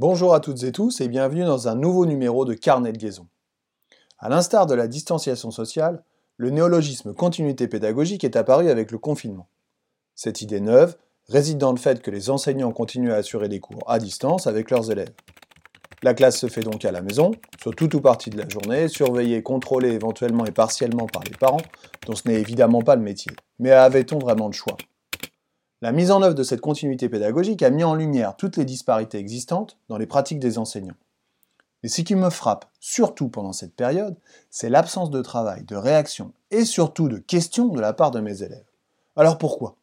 Bonjour à toutes et tous et bienvenue dans un nouveau numéro de Carnet de liaison. À l'instar de la distanciation sociale, le néologisme continuité pédagogique est apparu avec le confinement. Cette idée neuve réside dans le fait que les enseignants continuent à assurer des cours à distance avec leurs élèves. La classe se fait donc à la maison, sur toute ou partie de la journée, surveillée, contrôlée éventuellement et partiellement par les parents, dont ce n'est évidemment pas le métier. Mais avait-on vraiment le choix? La mise en œuvre de cette continuité pédagogique a mis en lumière toutes les disparités existantes dans les pratiques des enseignants. Et ce qui me frappe, surtout pendant cette période, c'est l'absence de travail, de réaction et surtout de questions de la part de mes élèves. Alors pourquoi?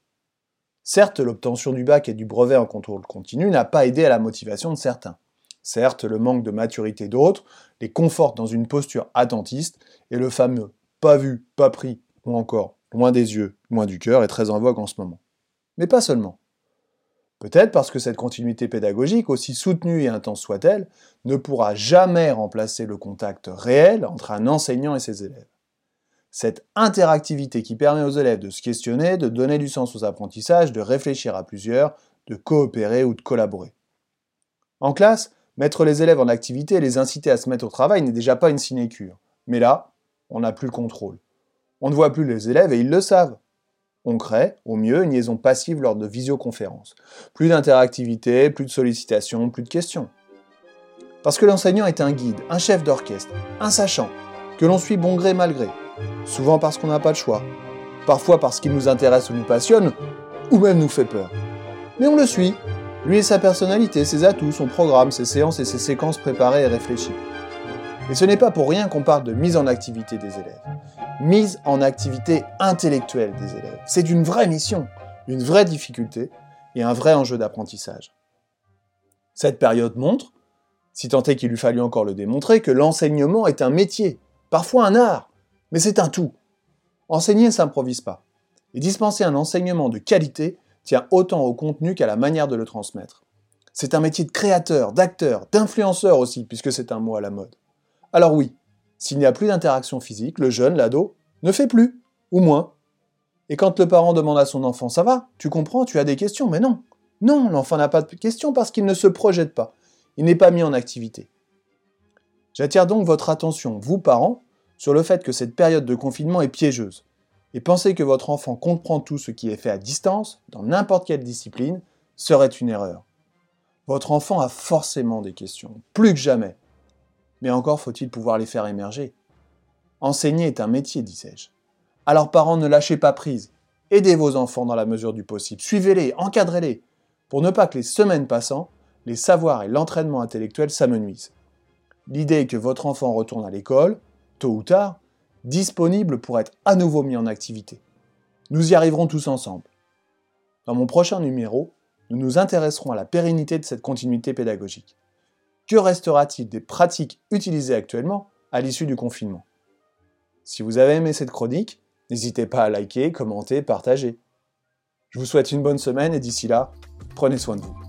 Certes, l'obtention du bac et du brevet en contrôle continu n'a pas aidé à la motivation de certains. Certes, le manque de maturité d'autres les conforte dans une posture attentiste, et le fameux pas vu, pas pris, ou encore loin des yeux, loin du cœur est très en vogue en ce moment. Mais pas seulement. Peut-être parce que cette continuité pédagogique, aussi soutenue et intense soit-elle, ne pourra jamais remplacer le contact réel entre un enseignant et ses élèves. Cette interactivité qui permet aux élèves de se questionner, de donner du sens aux apprentissages, de réfléchir à plusieurs, de coopérer ou de collaborer. En classe, Mettre les élèves en activité et les inciter à se mettre au travail n'est déjà pas une sinécure. Mais là, on n'a plus le contrôle. On ne voit plus les élèves et ils le savent. On crée, au mieux, une liaison passive lors de visioconférences. Plus d'interactivité, plus de sollicitations, plus de questions. Parce que l'enseignant est un guide, un chef d'orchestre, un sachant, que l'on suit bon gré mal gré. Souvent parce qu'on n'a pas de choix. Parfois parce qu'il nous intéresse ou nous passionne, ou même nous fait peur. Mais on le suit, lui et sa personnalité, ses atouts, son programme, ses séances et ses séquences préparées et réfléchies. Et ce n'est pas pour rien qu'on parle de mise en activité des élèves. Mise en activité intellectuelle des élèves. C'est une vraie mission, une vraie difficulté et un vrai enjeu d'apprentissage. Cette période montre, si tant est qu'il lui fallu encore le démontrer, que l'enseignement est un métier, parfois un art, mais c'est un tout. Enseigner ne s'improvise pas. Et dispenser un enseignement de qualité tient autant au contenu qu'à la manière de le transmettre. C'est un métier de créateur, d'acteur, d'influenceur aussi, puisque c'est un mot à la mode. Alors oui, s'il n'y a plus d'interaction physique, le jeune, l'ado, ne fait plus, ou moins. Et quand le parent demande à son enfant Ça va Tu comprends Tu as des questions Mais non Non, l'enfant n'a pas de questions parce qu'il ne se projette pas. Il n'est pas mis en activité. J'attire donc votre attention, vous parents, sur le fait que cette période de confinement est piégeuse et penser que votre enfant comprend tout ce qui est fait à distance, dans n'importe quelle discipline, serait une erreur. Votre enfant a forcément des questions, plus que jamais. Mais encore faut-il pouvoir les faire émerger. Enseigner est un métier, disais-je. Alors parents, ne lâchez pas prise. Aidez vos enfants dans la mesure du possible. Suivez-les, encadrez-les, pour ne pas que les semaines passant, les savoirs et l'entraînement intellectuel s'amenuisent. L'idée est que votre enfant retourne à l'école, tôt ou tard, disponible pour être à nouveau mis en activité. Nous y arriverons tous ensemble. Dans mon prochain numéro, nous nous intéresserons à la pérennité de cette continuité pédagogique. Que restera-t-il des pratiques utilisées actuellement à l'issue du confinement? Si vous avez aimé cette chronique, n'hésitez pas à liker, commenter, partager. Je vous souhaite une bonne semaine et d'ici là, prenez soin de vous.